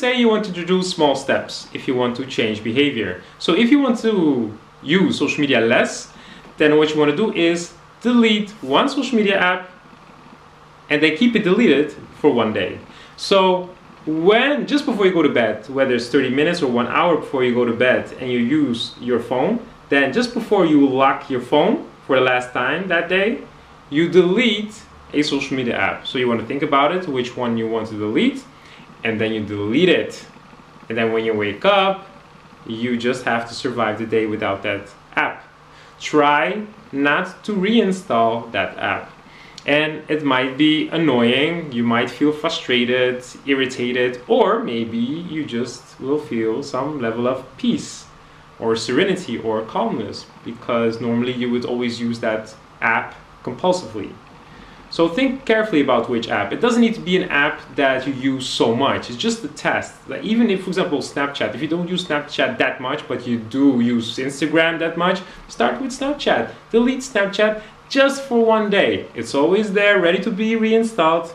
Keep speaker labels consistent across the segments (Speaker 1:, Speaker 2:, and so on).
Speaker 1: then you want to do small steps if you want to change behavior. So if you want to use social media less, then what you want to do is delete one social media app and then keep it deleted for one day. So when just before you go to bed, whether it's 30 minutes or one hour before you go to bed and you use your phone, then just before you lock your phone for the last time that day, you delete a social media app. So you want to think about it, which one you want to delete, and then you delete it. And then when you wake up, you just have to survive the day without that app. Try not to reinstall that app. And it might be annoying, you might feel frustrated, irritated, or maybe you just will feel some level of peace or serenity or calmness because normally you would always use that app compulsively. So think carefully about which app. It doesn't need to be an app that you use so much. It's just a test. Like even if, for example, Snapchat, if you don't use Snapchat that much, but you do use Instagram that much, start with Snapchat. Delete Snapchat just for one day. It's always there, ready to be reinstalled.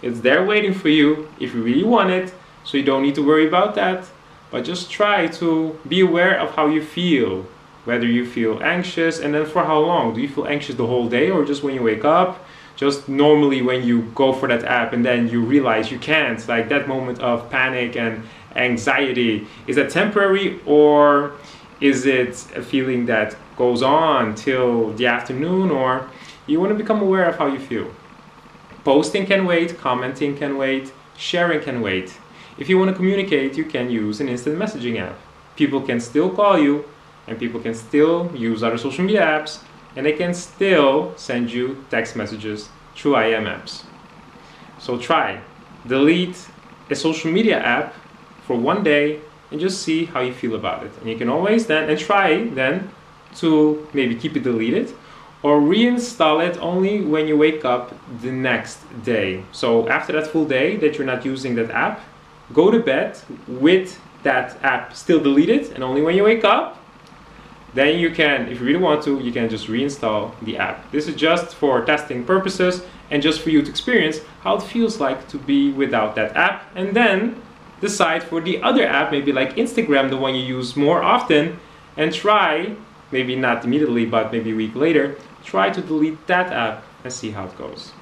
Speaker 1: It's there waiting for you if you really want it. So you don't need to worry about that. But just try to be aware of how you feel. Whether you feel anxious and then for how long. Do you feel anxious the whole day or just when you wake up? Just normally when you go for that app and then you realize you can't like that moment of panic and anxiety is that temporary or is it a feeling that goes on till the afternoon or you want to become aware of how you feel? Posting can wait commenting can wait sharing can wait. If you want to communicate you can use an instant messaging app. People can still call you and people can still use other social media apps and they can still send you text messages through IM apps. So try, delete a social media app for one day and just see how you feel about it. And you can always then, and try then to maybe keep it deleted or reinstall it only when you wake up the next day. So after that full day that you're not using that app, go to bed with that app still deleted and only when you wake up then you can, if you really want to, you can just reinstall the app. This is just for testing purposes and just for you to experience how it feels like to be without that app and then decide for the other app, maybe like Instagram, the one you use more often, and try, maybe not immediately, but maybe a week later, try to delete that app and see how it goes.